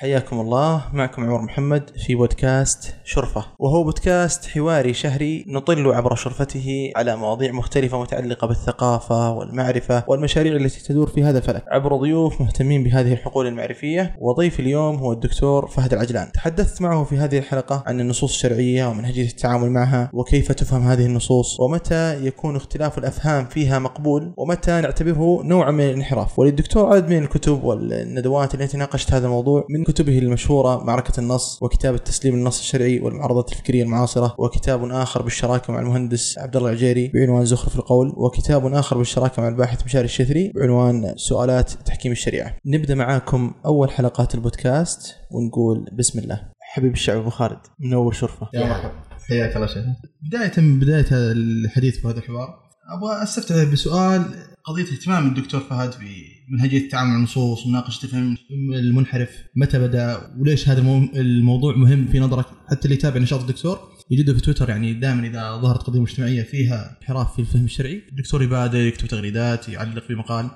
حياكم الله. معكم عمر محمد في بودكاست شرفة. وهو بودكاست حواري شهري نطل عبر شرفته على مواضيع مختلفة متعلقة بالثقافة والمعرفة والمشاريع التي تدور في هذا الفلك. عبر ضيوف مهتمين بهذه الحقول المعرفية وضيف اليوم هو الدكتور فهد العجلان. تحدثت معه في هذه الحلقة عن النصوص الشرعية ومنهجية التعامل معها وكيف تفهم هذه النصوص ومتى يكون اختلاف الأفهام فيها مقبول ومتى نعتبره نوعا من الانحراف. وللدكتور عدد من الكتب والندوات التي ناقشت هذا الموضوع من كتبه المشهورة معركة النص وكتاب التسليم النص الشرعي والمعارضة الفكرية المعاصرة وكتاب آخر بالشراكة مع المهندس عبد الله العجيري بعنوان زخرف القول وكتاب آخر بالشراكة مع الباحث مشاري الشثري بعنوان سؤالات تحكيم الشريعة. نبدأ معاكم أول حلقات البودكاست ونقول بسم الله. حبيب الشعب أبو خالد منور شرفة. يا مرحبا. حياك الله شيخ بداية من بداية الحديث في هذا الحوار أبغى أستفتح بسؤال قضية اهتمام الدكتور فهد بمنهجيه التعامل مع النصوص ومناقشه الفهم المنحرف متى بدأ وليش هذا الموضوع مهم في نظرك؟ حتى اللي يتابع نشاط الدكتور يجده في تويتر يعني دائما إذا ظهرت قضية مجتمعية فيها انحراف في الفهم الشرعي الدكتور يبادر يكتب تغريدات يعلق في مقال.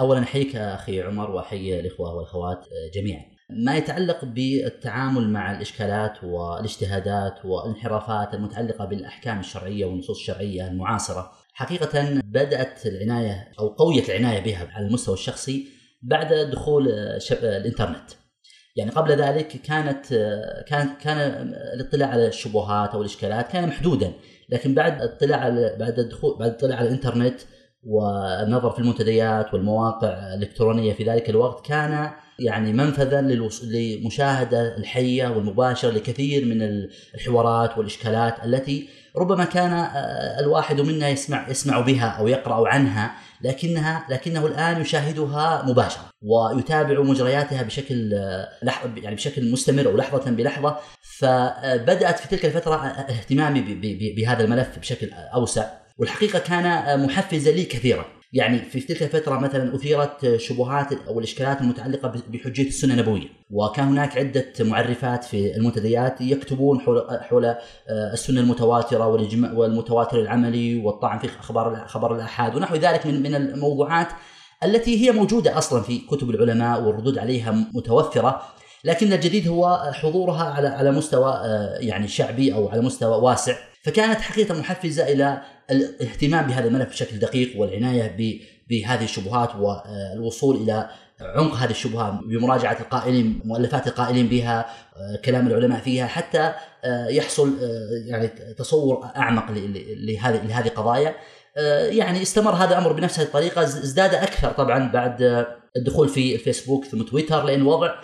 اولا أحييك أخي عمر وأحيي الإخوة والأخوات جميعا. ما يتعلق بالتعامل مع الإشكالات والاجتهادات والانحرافات المتعلقة بالأحكام الشرعية والنصوص الشرعية المعاصرة. حقيقة بدأت العناية أو قوية العناية بها على المستوى الشخصي بعد دخول الإنترنت. يعني قبل ذلك كانت كان كان الاطلاع على الشبهات أو الإشكالات كان محدودا لكن بعد الاطلاع على بعد الدخول بعد الاطلاع على الإنترنت والنظر في المنتديات والمواقع الإلكترونية في ذلك الوقت كان يعني منفذا للمشاهده الحية والمباشرة لكثير من الحوارات والإشكالات التي ربما كان الواحد منا يسمع يسمع بها أو يقرأ عنها لكنها لكنه الآن يشاهدها مباشرة ويتابع مجرياتها بشكل يعني بشكل مستمر أو لحظة بلحظة. فبدأت في تلك الفترة اهتمامي بهذا الملف بشكل أوسع. والحقيقة كان محفزا لي كثيرا. يعني في تلك الفترة مثلا أثيرت شبهات أو الإشكالات المتعلقة بحجية السنة النبوية. وكان هناك عدة معرفات في المنتديات يكتبون حول حول آه، السنة المتواترة والمتواتر العملي والطعن في أخبار خبر الآحاد ونحو ذلك من من الموضوعات التي هي موجودة أصلا في كتب العلماء والردود عليها متوفرة. لكن الجديد هو حضورها على على مستوى آه، يعني شعبي أو على مستوى واسع. فكانت حقيقة محفزة إلى الاهتمام بهذا الملف بشكل دقيق والعناية بهذه الشبهات والوصول إلى عمق هذه الشبهات بمراجعة القائلين مؤلفات القائلين بها كلام العلماء فيها حتى يحصل يعني تصور أعمق لهذه لهذه القضايا. يعني استمر هذا الأمر بنفس الطريقة ازداد أكثر طبعا بعد الدخول في الفيسبوك ثم تويتر لأن وضع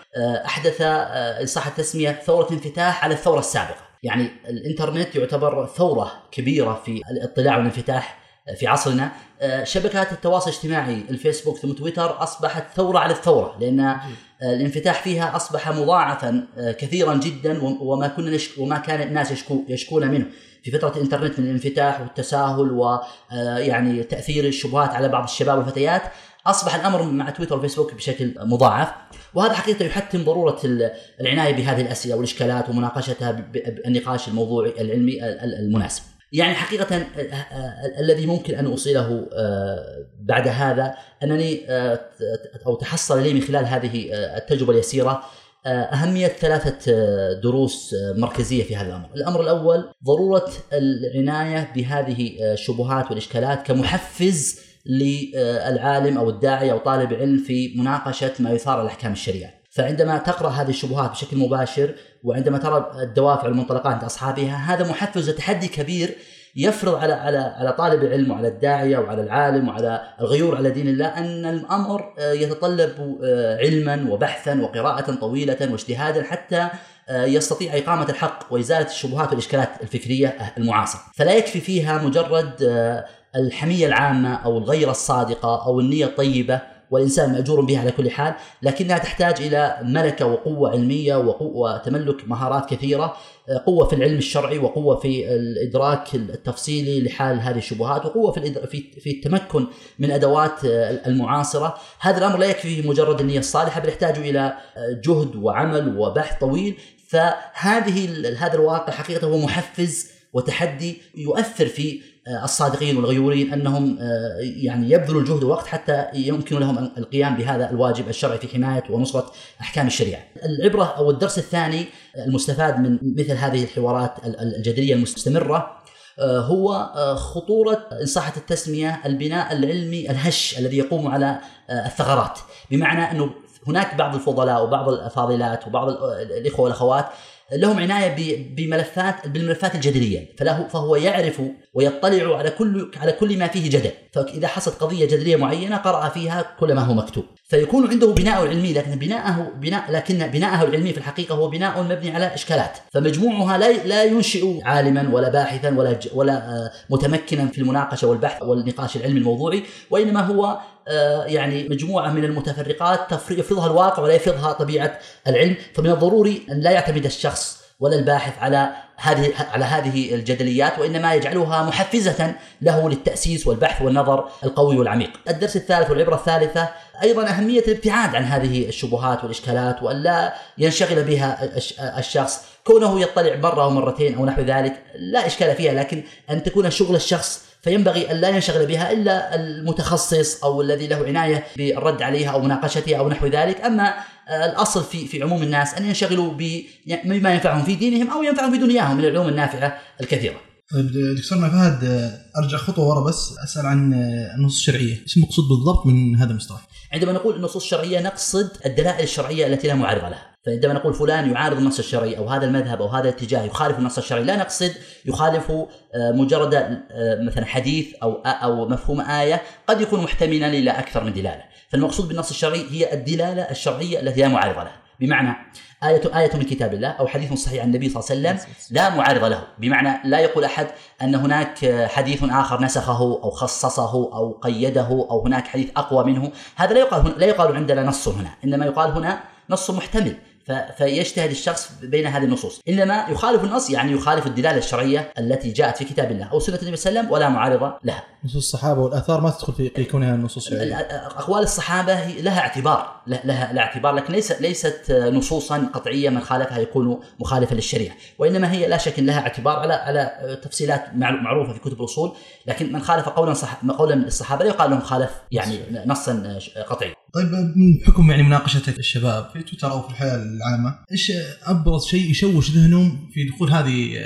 أحدث ان صح التسمية ثورة انفتاح على الثورة السابقة. يعني الإنترنت يعتبر ثورة كبيرة في الاطلاع والانفتاح في عصرنا. آه، شبكات التواصل الاجتماعي الفيسبوك ثم تويتر أصبحت ثورة على الثورة لأن آه، الانفتاح فيها أصبح مضاعفا آه، كثيرا جدا وما كنا وما كان الناس يشكو يشكون منه. في فترة الإنترنت من الانفتاح والتساهل ويعني تأثير الشبهات على بعض الشباب والفتيات أصبح الأمر مع تويتر وفيسبوك بشكل مضاعف وهذا حقيقة يحتم ضرورة العناية بهذه الأسئلة والإشكالات ومناقشتها بالنقاش الموضوعي العلمي المناسب. يعني حقيقة الذي ممكن أن أوصله بعد هذا أنني أو تحصل لي من خلال هذه التجربة اليسيرة أهمية ثلاثة دروس مركزية في هذا الأمر الأمر الأول ضرورة العناية بهذه الشبهات والإشكالات كمحفز للعالم أو الداعي أو طالب علم في مناقشة ما يثار الأحكام الشريعة. فعندما تقرأ هذه الشبهات بشكل مباشر وعندما ترى الدوافع والمنطلقات عند أصحابها هذا محفز وتحدي كبير يفرض على على على طالب العلم وعلى الداعيه وعلى العالم وعلى الغيور على دين الله أن الأمر يتطلب علما وبحثا وقراءة طويلة واجتهادا حتى يستطيع إقامة الحق وإزالة الشبهات والإشكالات الفكرية المعاصرة فلا يكفي فيها مجرد الحمية العامة أو الغيرة الصادقة أو النية الطيبة والإنسان مأجور بها على كل حال لكنها تحتاج إلى ملكة وقوة علمية وتملك مهارات كثيرة قوة في العلم الشرعي وقوة في الإدراك التفصيلي لحال هذه الشبهات وقوة في في التمكن من أدوات المعاصرة. هذا الأمر لا يكفي مجرد النية الصالحة بل يحتاج إلى جهد وعمل وبحث طويل. فهذه هذا الواقع حقيقة هو محفز وتحدي يؤثر في الصادقين والغيورين أنهم يعني يبذلوا الجهد والوقت حتى يمكن لهم القيام بهذا الواجب الشرعي في حماية ونصرة أحكام الشريعة. العبرة أو الدرس الثاني المستفاد من مثل هذه الحوارات الجدلية المستمرة هو خطورة إن صحت التسمية البناء العلمي الهش الذي يقوم على الثغرات بمعنى أنه هناك بعض الفضلاء وبعض الفاضلات وبعض الإخوة والأخوات لهم عناية بملفات بالملفات الجدلية. فله فهو يعرف ويطلع على كل على كل ما فيه جدل. فإذا حصلت قضية جدلية معينة قرأ فيها كل ما هو مكتوب. فيكون عنده بناء علمي لكن بناءه بناء لكن بناءه العلمي في الحقيقة هو بناء مبني على إشكالات. فمجموعها لا لا ينشئ عالما ولا باحثا ولا ولا متمكنا في المناقشة والبحث والنقاش العلمي الموضوعي وإنما هو يعني مجموعة من المتفرقات يفرضها الواقع ولا يفرضها طبيعة العلم فمن الضروري أن لا يعتمد الشخص ولا الباحث على هذه على هذه الجدليات وإنما يجعلها محفزة له للتأسيس والبحث والنظر القوي والعميق. الدرس الثالث والعبرة الثالثة أيضا أهمية الابتعاد عن هذه الشبهات والإشكالات وأن لا ينشغل بها الشخص كونه يطلع مره ومرتين أو نحو ذلك لا إشكال فيها لكن أن تكون شغل الشخص فينبغي أن لا ينشغل بها إلا المتخصص أو الذي له عناية بالرد عليها أو مناقشتها أو نحو ذلك، أما الأصل في في عموم الناس أن ينشغلوا بما ينفعهم في دينهم أو ينفعهم في دنياهم من العلوم النافعة الكثيرة. طيب دكتورنا فهد أرجع خطوة ورا بس أسأل عن النصوص الشرعية، إيش المقصود بالضبط من هذا المصطلح؟ عندما نقول النصوص الشرعية نقصد الدلائل الشرعية التي لا معارض لها، فعندما نقول فلان يعارض النص الشرعي أو هذا المذهب أو هذا الاتجاه يخالف النص الشرعي لا نقصد يخالف مجرد مثلا حديث أو أو مفهوم آية قد يكون محتملا إلى أكثر من دلالة، فالمقصود بالنص الشرعي هي الدلالة الشرعية التي لا معارض لها، بمعنى آية آية من كتاب الله أو حديث صحيح عن النبي صلى الله عليه وسلم لا معارض له. بمعنى لا يقول أحد أن هناك حديث آخر نسخه أو خصصه أو قيده أو هناك حديث أقوى منه. هذا لا يقال لا يقال عندنا نص هنا إنما يقال هنا نص محتمل. فيجتهد الشخص بين هذه النصوص. إنما يخالف النص يعني يخالف الدلالة الشرعية التي جاءت في كتاب الله أو سنة النبي صلى الله عليه وسلم ولا معارضه لها. نصوص الصحابة والآثار ما تدخل في كونها الشرعيه أقوال الصحابة لها اعتبار لها لها اعتبار لكن ليس ليست نصوصا قطعية من خالفها يكون مخالفا للشريعة وإنما هي لا شك لها اعتبار على على تفصيلات معروفة في كتب الأصول لكن من خالف قولا صح قولا الصحابه لا يقال لهم خالف يعني نصا قطعي. طيب من حكم يعني مناقشتك الشباب في تويتر أو في الحياة العامة، إيش أبرز شيء يشوش ذهنهم في دخول هذه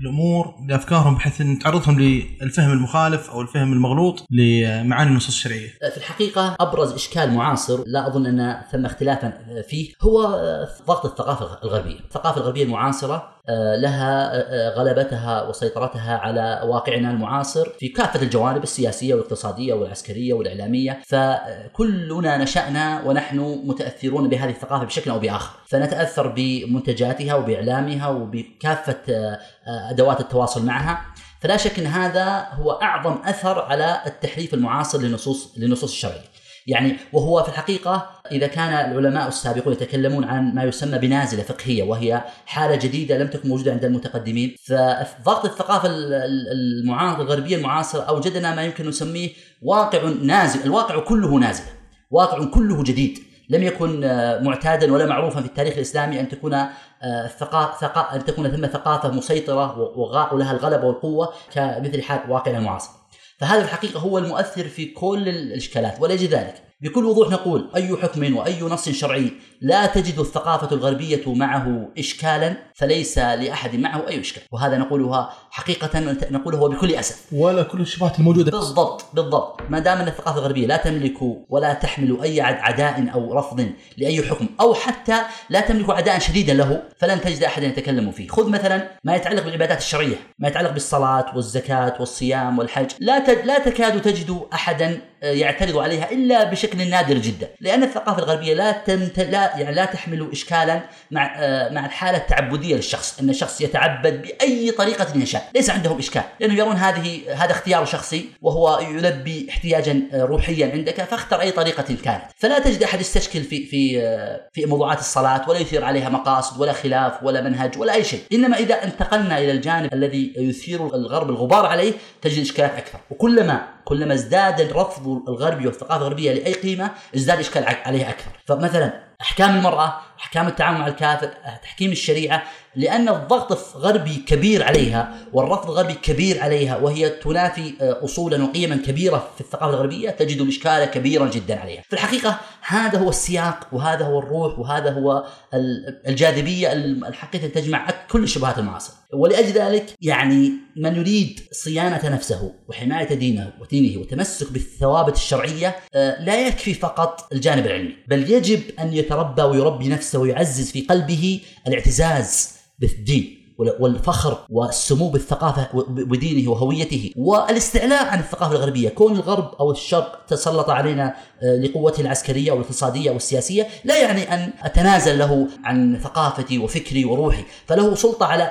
الأمور لافكارهم بحيث إن تعرضهم للفهم المخالف أو الفهم المغلوط لمعاني النصوص الشرعية. في الحقيقة أبرز إشكال معاصر لا أظن أن ثم اختلافا فيه هو ضغط الثقافة الغربية، الثقافة الغربية المعاصرة لها غلبتها وسيطرتها على واقعنا المعاصر في كافة الجوانب السياسية والاقتصادية والعسكرية والإعلامية، فكلنا نشأنا ونحن متأثرون بهذه الثقافة بشكل أو بآخر، فنتأثر بمنتجاتها وبإعلامها وبكافة أدوات التواصل معها. فلا شك إن هذا هو أعظم أثر على التحريف المعاصر للنصوص للنصوص الشرعية. يعني وهو في الحقيقة إذا كان العلماء السابقون يتكلمون عن ما يسمى بنازلة فقهية وهي حالة جديدة لم تكن موجودة عند المتقدمين فضغط الثقافة المعاصره الغربية المعاصرة أوجدنا ما يمكن نسميه واقع نازل الواقع كله نازل واقع كله جديد لم يكن معتادا ولا معروفا في التاريخ الإسلامي أن تكون ثقا أن تكون ثم ثقافة مسيطرة ولها الغلبه والقوة كمثل حال واقعنا المعاصر. فهذا الحقيقة هو المؤثر في كل الإشكالات ولأجل ذلك. بكل وضوح نقول أي حكم وأي نص شرعي لا تجد الثقافة الغربية معه اشكالا فليس لأحد معه أي إشكال. وهذا نقولها حقيقة نقولها بكل أسف. ولا كل الشبهات الموجودة. بالضبط بالضبط. ما دام أن الثقافة الغربية لا تملك ولا تحمل أي عداء أو رفض لأي حكم أو حتى لا تملك عداء شديدا له فلن تجد احدا يتكلم فيه. خذ مثلا ما يتعلق بالعبادات الشرعية ما يتعلق بالصلاة والزكاة والصيام والحج. لا لا تكاد تجد احدا يعترض عليها إلا بشكل نادر جدا. لأن الثقافة الغربية لا تمت... لا يعني لا تحمل اشكالا مع مع الحالة التعبدية للشخص. إن الشخص يتعبد بأي طريقة يشاء. ليس عندهم إشكال. لأنه يرون هذه هذا اختيار شخصي وهو يلبي احتياجا روحيا عندك فاختر أي طريقة كانت. فلا تجد أحد يستشكل في في في موضوعات الصلاة ولا يثير عليها مقاصد ولا خلاف ولا منهج ولا أي شيء. إنما إذا انتقلنا إلى الجانب الذي يثير الغرب الغبار عليه تجد إشكالات أكثر. وكلما كلما ازداد الرفض الغربي والثقافة الغربية لأي قيمة ازداد إشكال عليها أكثر. فمثلا أحكام المرأة أحكام التعامل مع الكافر تحكيم الشريعة لأن الضغط الغربي كبير عليها والرفض الغربي كبير عليها وهي تنافي آه، اصولا وقيما كبيرة في الثقافة الغربية تجد الاشكال كبيرا جدا عليها. في الحقيقة هذا هو السياق وهذا هو الروح وهذا هو الجاذبية الحقيقيه تجمع كل الشبهات المعاصره ولأجل ذلك يعني من يريد صيانة نفسه وحماية دينه ودينه والتمسك بالثوابت الشرعية آه، لا يكفي فقط الجانب العلمي بل يجب أن يتربى ويربي نفسه ويعزز في قلبه الاعتزاز بالدين. والفخر والسمو بالثقافة ودينه وهويته والاستعلاء عن الثقافة الغربية. كون الغرب أو الشرق تسلط علينا آه، لقوته العسكرية والاقتصادية والسياسية لا يعني أن أتنازل له عن ثقافتي وفكري وروحي. فله سلطة على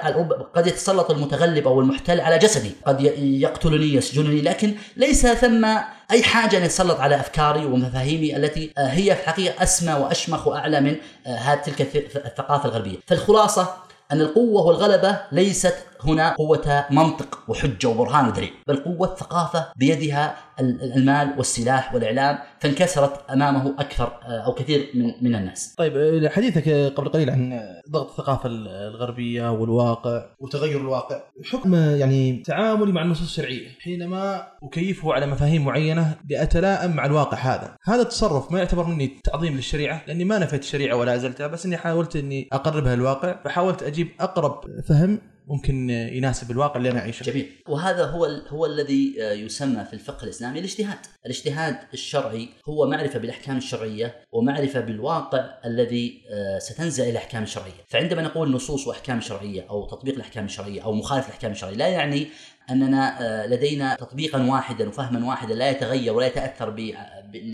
قد يتسلط المتغلب أو المحتل على جسدي. قد يقتلني يسجنني لكن ليس ثم أي حاجة أن يتسلط على أفكاري ومفاهيمي التي آه، هي في الحقيقة أسمى وأشمخ وأعلى من آه، تلك الثقافة الغربية، فالخلاصة أن القوة والغلبة ليست هنا قوة منطق وحجة وبرهان ودليل. بل قوة ثقافة بيدها المال والسلاح والإعلام فانكسرت أمامه أكثر آه، أو كثير من من الناس. طيب حديثك قبل قليل عن ضغط الثقافة الغربية والواقع وتغير الواقع. حكم يعني تعاملي مع النصوص الشرعية حينما أكيفه على مفاهيم معينة لأتلائم مع الواقع هذا. هذا التصرف ما يعتبر مني تعظيم للشريعة لأني ما نفيت الشريعة ولا أزلتها بس أني حاولت أني أقربها للواقع فحاولت أجيب أقرب فهم ممكن يناسب الواقع اللي أنا أعيشه. جميل، وهذا هو هو الذي يسمى في الفقه الإسلامي الاجتهاد، الاجتهاد الشرعي هو معرفة بالأحكام الشرعية ومعرفة بالواقع الذي آه، ستنزل الاحكام الشرعيه، فعندما نقول نصوص وأحكام شرعية أو تطبيق الأحكام الشرعية أو مخالف الأحكام الشرعية لا يعني أننا آه، لدينا تطبيقا واحدا وفهما واحدا لا يتغير ولا يتأثر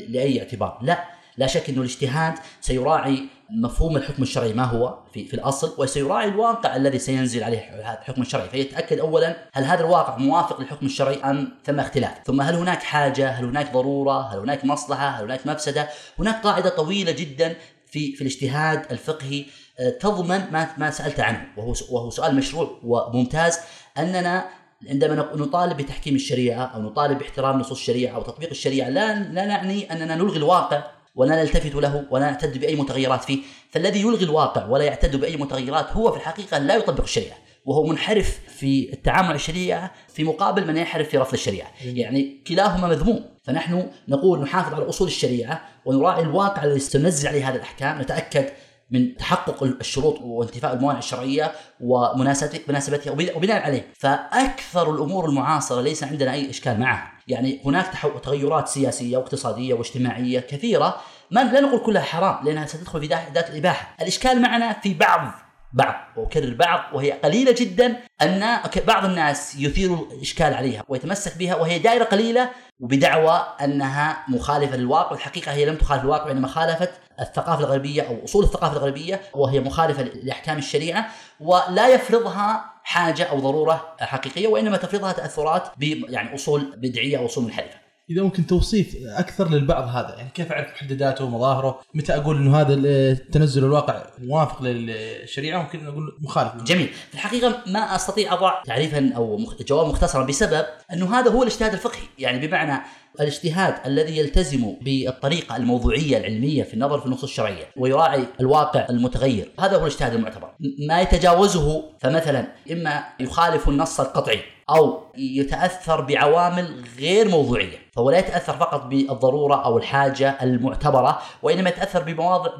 لأي اعتبار، لا. لا شك انه الاجتهاد سيراعي مفهوم الحكم الشرعي ما هو في, في الأصل وسيراعي الواقع الذي سينزل عليه هذا الحكم الشرعي. فيتأكد اولا هل هذا الواقع موافق للحكم الشرعي أم ثم اختلاف. ثم هل هناك حاجة هل هناك ضرورة هل هناك مصلحة هل هناك مفسدة؟ هناك قاعدة طويلة جدا في في الاجتهاد الفقهي آه، تضمن ما ما سألت عنه وهو وهو سؤال مشروع وممتاز. أننا عندما نطالب بتحكيم الشريعة أو نطالب باحترام نصوص الشريعة أو تطبيق الشريعة لا لا نعني أننا نلغي الواقع ولا نلتفت له ولا نعتد بأي متغيرات فيه. فالذي يلغي الواقع ولا يعتد بأي متغيرات هو في الحقيقة لا يطبق الشريعة وهو منحرف في التعامل مع الشريعة في مقابل من ينحرف في رفض الشريعة، يعني كلاهما مذموم، فنحن نقول نحافظ على أصول الشريعة ونراعي الواقع الذي سننزل عليه هذه الأحكام، نتأكد من تحقق الشروط وانتفاء الموانع الشرعية ومناسبتها وبناء عليه. فأكثر الأمور المعاصرة ليس عندنا أي إشكال معها. يعني هناك تغيرات سياسية واقتصادية واجتماعية كثيرة ما لا نقول كلها حرام لأنها ستدخل في ذات الإباحة. الإشكال معنا في بعض بعض واكرر بعض وهي قليلة جدا أن بعض الناس يثير الإشكال عليها ويتمسك بها وهي دائرة قليلة وبدعوى أنها مخالفة للواقع والحقيقة هي لم تخالف الواقع وإنما خالفت الثقافة الغربية أو أصول الثقافة الغربية وهي مخالفة لأحكام الشريعة ولا يفرضها حاجة أو ضرورة حقيقية وإنما تفرضها تأثرات يعني أصول بدعية أو أصول منحرفة. إذا ممكن توصيف أكثر للبعض هذا يعني كيف أعرف محدداته ومظاهره متى أقول إنه هذا التنزل الواقع موافق للشريعة؟ ممكن أقول مخالف. جميل. في الحقيقة ما أستطيع أضع تعريفا أو جواب مختصرا بسبب أنه هذا هو الاجتهاد الفقهي. يعني بمعنى الاجتهاد الذي يلتزم بالطريقة الموضوعية العلمية في النظر في النصوص الشرعية ويراعي الواقع المتغير. هذا هو الاجتهاد المعتبر. ما يتجاوزه فمثلا إما يخالف النص القطعي أو يتأثر بعوامل غير موضوعية فهو لا يتأثر فقط بالضرورة أو الحاجة المعتبرة وإنما يتأثر بمواضع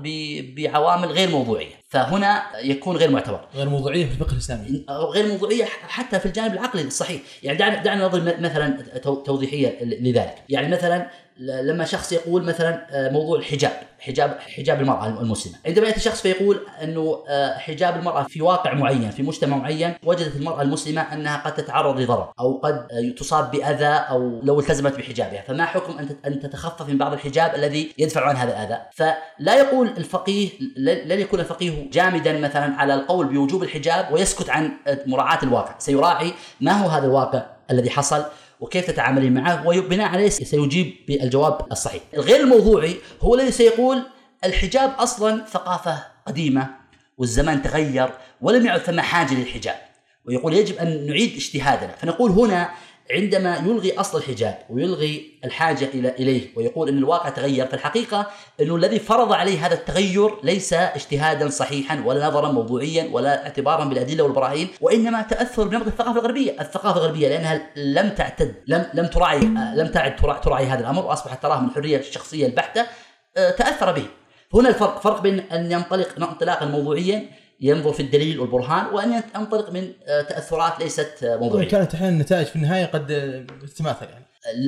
بعوامل غير موضوعية. فهنا يكون غير معتبر. غير موضوعية في الفقه الإسلامي. غير موضوعية حتى في الجانب العقلي الصحيح. يعني دعنا دعنا نضرب مثلا توضيحية لذلك. يعني مثلا لما شخص يقول مثلا آه، موضوع الحجاب حجاب حجاب المرأة المسلمة. عندما ياتي شخص فيقول أنه آه، حجاب المرأة في واقع معين في مجتمع معين وجدت المرأة المسلمة أنها قد تتعرض لضرر أو قد آه، تصاب بأذى أو لو التزمت بحجابها. فما حكم أن أن تتخفف من بعض الحجاب الذي يدفع عن هذا الأذى؟ فلا يقول الفقيه لن يكون الفقيه جامدا مثلا على القول بوجوب الحجاب ويسكت عن مراعاة الواقع. سيراعي ما هو هذا الواقع الذي حصل وكيف تتعاملين معه وبناء عليه سيجيب بالجواب الصحيح. الغير الموضوعي هو الذي سيقول الحجاب أصلا ثقافة قديمة والزمان تغير ولم يعد ثم حاجة للحجاب. ويقول يجب أن نعيد اجتهادنا. فنقول هنا عندما يلغي أصل الحجاب ويلغي الحاجة إلى إليه ويقول إن الواقع تغير في الحقيقة إنه الذي فرض عليه هذا التغير ليس اجتهادا صحيحا ولا نظرا موضوعيا ولا اعتبارا بالأدلة والبراهين وإنما تأثر بنمط الثقافة الغربية، الثقافة الغربية لأنها لم تعتد لم لم تراعي لم تعد تراعي هذا الأمر وأصبحت تراه من الحريه الشخصية البحتة آه، تأثر به. هنا الفرق فرق بين أن ينطلق انطلاقا موضوعيا ينظر في الدليل والبرهان وأن ينطلق من آه، تأثرات ليست آه، موضوعيه. كانت أحيانا النتائج في النهاية قد تتماثل يعني.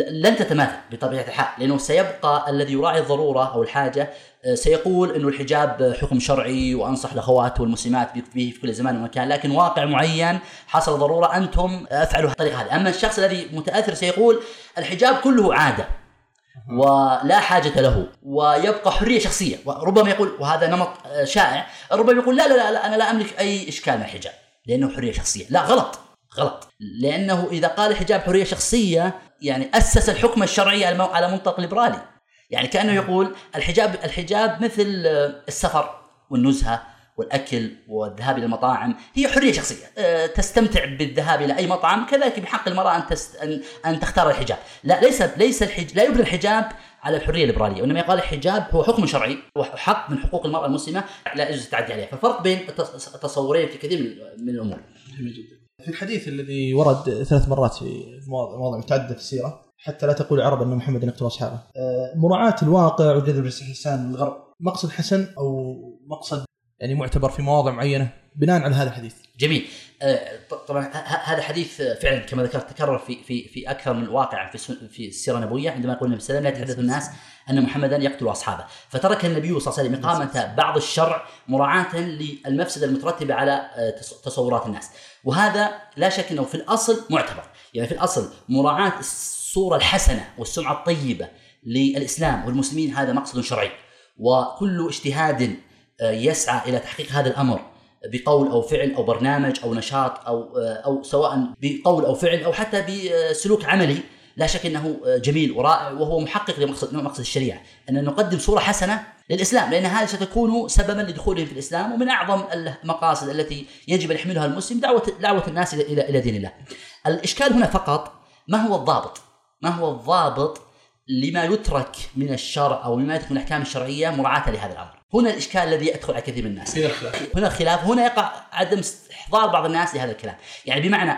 لن تتماثل بطبيعة الحال لأنه سيبقى الذي يراعي الضرورة أو الحاجة آه، سيقول إنه الحجاب حكم شرعي وأنصح الأخوات والمسلمات به في كل زمان ومكان لكن واقع معين حصل ضرورة أنتم أفعلوا الطريقة هذه أما الشخص الذي متأثر سيقول الحجاب كله عادة ولا حاجة له ويبقى حرية شخصية. وربما يقول وهذا نمط آه، شائع. ربما يقول لا لا لا, أنا لا أملك أي إشكال مع الحجاب لأنه حرية شخصية. لا غلط غلط. لأنه إذا قال الحجاب حرية شخصية يعني أسس الحكم الشرعي على منطق ليبرالي. يعني كأنه يقول الحجاب الحجاب مثل آه، السفر والنزهة والأكل والذهاب إلى المطاعم. هي حرية شخصية. آه، تستمتع بالذهاب إلى أي مطعم كذلك بحق المرأة أن تست... أن أن تختار الحجاب. لا ليس ليس الحج... لا يبنى الحجاب على الحرية الليبراليه وإنما يقال الحجاب هو حكم شرعي وحق من حقوق المرأة المسلمة لا يجوز التعدي عليها. فالفرق بين التصورين في كثير من الأمور. في الحديث الذي ورد ثلاث مرات في مواضع متعددة في السيرة حتى لا تقول العرب أن محمد يقتل أصحابه. آه، مراعاة الواقع وجذب الاستحسان للغرب مقصد حسن أو مقصد يعني معتبر في مواضع معينة بناء على هذا الحديث. جميل. آه، طبعا هذا حديث فعلا كما ذكرت تكرر في في في أكثر من واقع في في السيرة النبوية عندما يقول النبي صلى الله عليه وسلم لا يتحدث الناس أن محمدا يقتل أصحابه، فترك النبي صلى الله عليه وسلم إقامة بعض الشرع مراعاة للمفسدة المترتبة على آه، تصورات الناس، وهذا لا شك إنه في الأصل معتبر، يعني في الأصل مراعاة الصورة الحسنة والسمعة الطيبة للإسلام والمسلمين هذا مقصد شرعي، وكل اجتهاد آه، يسعى إلى تحقيق هذا الأمر بقول أو فعل أو برنامج أو نشاط أو آه، أو سواء بقول أو فعل أو حتى بسلوك عملي لا شك إنه آه، جميل ورائع وهو محقق لمقصد مقصد الشريعة أن نقدم صورة حسنة للإسلام لأن هذه ستكون سببا لدخولهم في الإسلام ومن أعظم المقاصد التي يجب أن يحملها المسلم دعوه دعوة الناس إلى إلى دين الله. الإشكال هنا فقط ما هو الضابط؟ ما هو الضابط لما يترك من الشرع أو لما يترك من الأحكام الشرعية مراعاة لهذا الأمر. هنا الإشكال الذي يدخل على كثير من الناس. هنا الخلاف، هنا يقع عدم استحضار بعض الناس لهذا الكلام، يعني بمعنى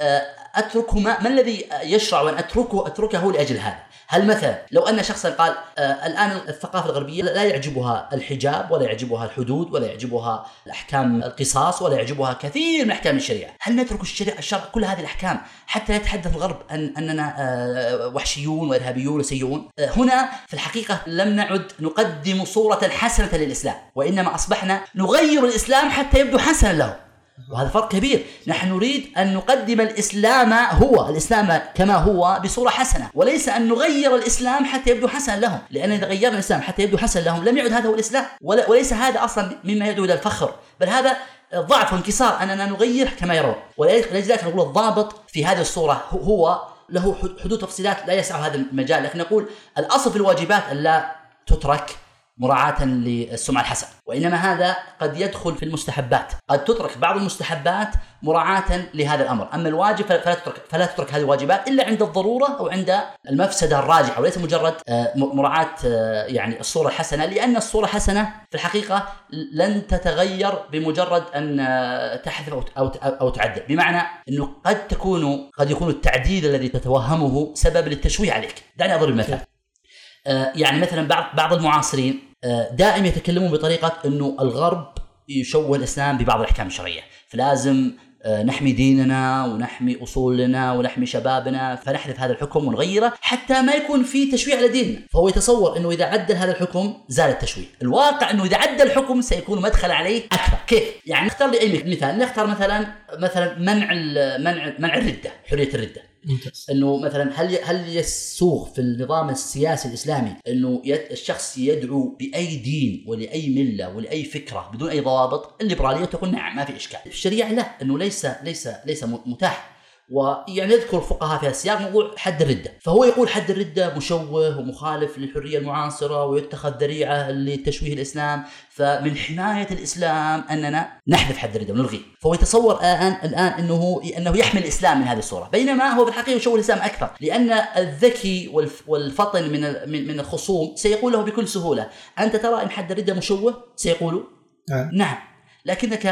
آه، اتركه ما, ما الذي يشرع أن أتركه أتركه لأجل هذا؟ هل مثلا لو أن شخصا قال آه الآن الثقافة الغربية لا يعجبها الحجاب ولا يعجبها الحدود ولا يعجبها الأحكام القصاص ولا يعجبها كثير من أحكام الشريعة، هل نترك الشريعه الشرع كل هذه الأحكام حتى يتحدث الغرب أن أننا آه وحشيون وإرهابيون وسيئون؟ آه هنا في الحقيقة لم نعد نقدم صورة حسنة للإسلام، وإنما أصبحنا نغير الإسلام حتى يبدو حسنا له. وهذا فرق كبير. نحن نريد أن نقدم الإسلام هو الإسلام كما هو بصورة حسنة وليس أن نغير الإسلام حتى يبدو حسنا لهم. لأن إذا غيرنا الإسلام حتى يبدو حسنا لهم لم يعد هذا هو الإسلام. وليس هذا أصلا مما يدعو إلى الفخر. بل هذا ضعف وانكسار أننا نغير كما يرون. ولذلك نقول الضابط في هذه الصورة هو له حدود تفصيلات لا يسع هذا المجال. لكن نقول الأصل في الواجبات أن لا تترك مراعاة للسمعة الحسنة. وإنما هذا قد يدخل في المستحبات. قد تترك بعض المستحبات مراعاة لهذا الأمر. أما الواجب فلا تترك, فلا تترك هذه الواجبات إلا عند الضرورة أو عند المفسدة الراجحة وليس مجرد آه، مراعاة آه، يعني الصورة الحسنة لأن الصورة الحسنة في الحقيقة لن تتغير بمجرد أن آه، تحذف أو أو تعدل. بمعنى أنه قد تكون قد يكون التعديل الذي تتوهمه سبب للتشويه عليك. دعني أضرب مثال. يعني مثلا بعض بعض المعاصرين دائما يتكلمون بطريقة إنه الغرب يشوه الإسلام ببعض الأحكام الشرعية. فلازم آه، نحمي ديننا ونحمي أصولنا ونحمي شبابنا فنحذف هذا الحكم ونغيره حتى ما يكون في تشويه على ديننا، فهو يتصور إنه إذا عدل هذا الحكم زال التشويه، الواقع إنه إذا عدل الحكم سيكون مدخل عليه أكثر، كيف؟ يعني نختار لي اي مثال، نختار مثلا مثلا منع منع منع الردة، حرية الردة، إنه مثلا هل هل يسوغ في النظام السياسي الإسلامي إنه الشخص يدعو بأي دين ولأي ملة ولأي فكرة بدون أي ضوابط؟ الليبرالية تقول نعم ما في إشكال. الشريعة لا إنه ليس ليس ليس متاح ويعني يذكر الفقهاء في هذا السياق موضوع حد الردة. فهو يقول حد الردة مشوه ومخالف للحرية المعاصرة ويتخذ ذريعة لتشويه الإسلام. فمن حماية الإسلام أننا نحذف حد الردة ونلغيه. فهو يتصور الآن الآن أنه أنه يحمي الإسلام من هذه الصورة. بينما هو في الحقيقة يشوه الإسلام أكثر. لأن الذكي والفطن من من الخصوم سيقول له بكل سهولة أنت ترى أن حد الردة مشوه؟ سيقول نعم, نعم. لكنك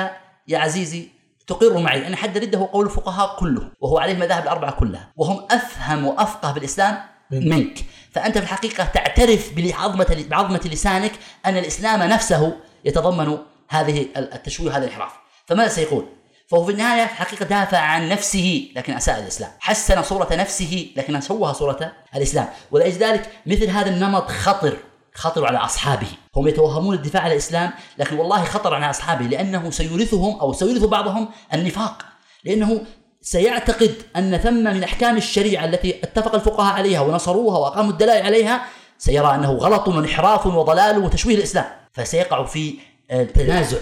يا عزيزي تقر معي أن حد الردة هو قول الفقهاء كله وهو عليه المذاهب الأربعة كلها وهم أفهم وأفقه بالإسلام منك. فأنت في الحقيقة تعترف بعظمة بعظمة لسانك أن الإسلام نفسه يتضمن هذه التشويه هذا الانحراف. فماذا سيقول؟ فهو في النهاية في الحقيقة دافع عن نفسه لكن أساء الإسلام حسن صورة نفسه لكن شوه صورة الإسلام. ولأجل ذلك مثل هذا النمط خطر. خطر على أصحابه. هم يتوهمون الدفاع عن الإسلام لكن والله خطر على أصحابه لأنه سيورثهم أو سيورث بعضهم النفاق. لأنه سيعتقد أن ثم من أحكام الشريعة التي اتفق الفقهاء عليها ونصروها وأقاموا الدلائل عليها سيرى أنه غلط وانحراف وضلال وتشويه الإسلام فسيقع في تنازع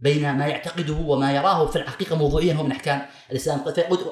بين ما يعتقده وما يراه في الحقيقة موضوعيا هو من أحكام الإسلام.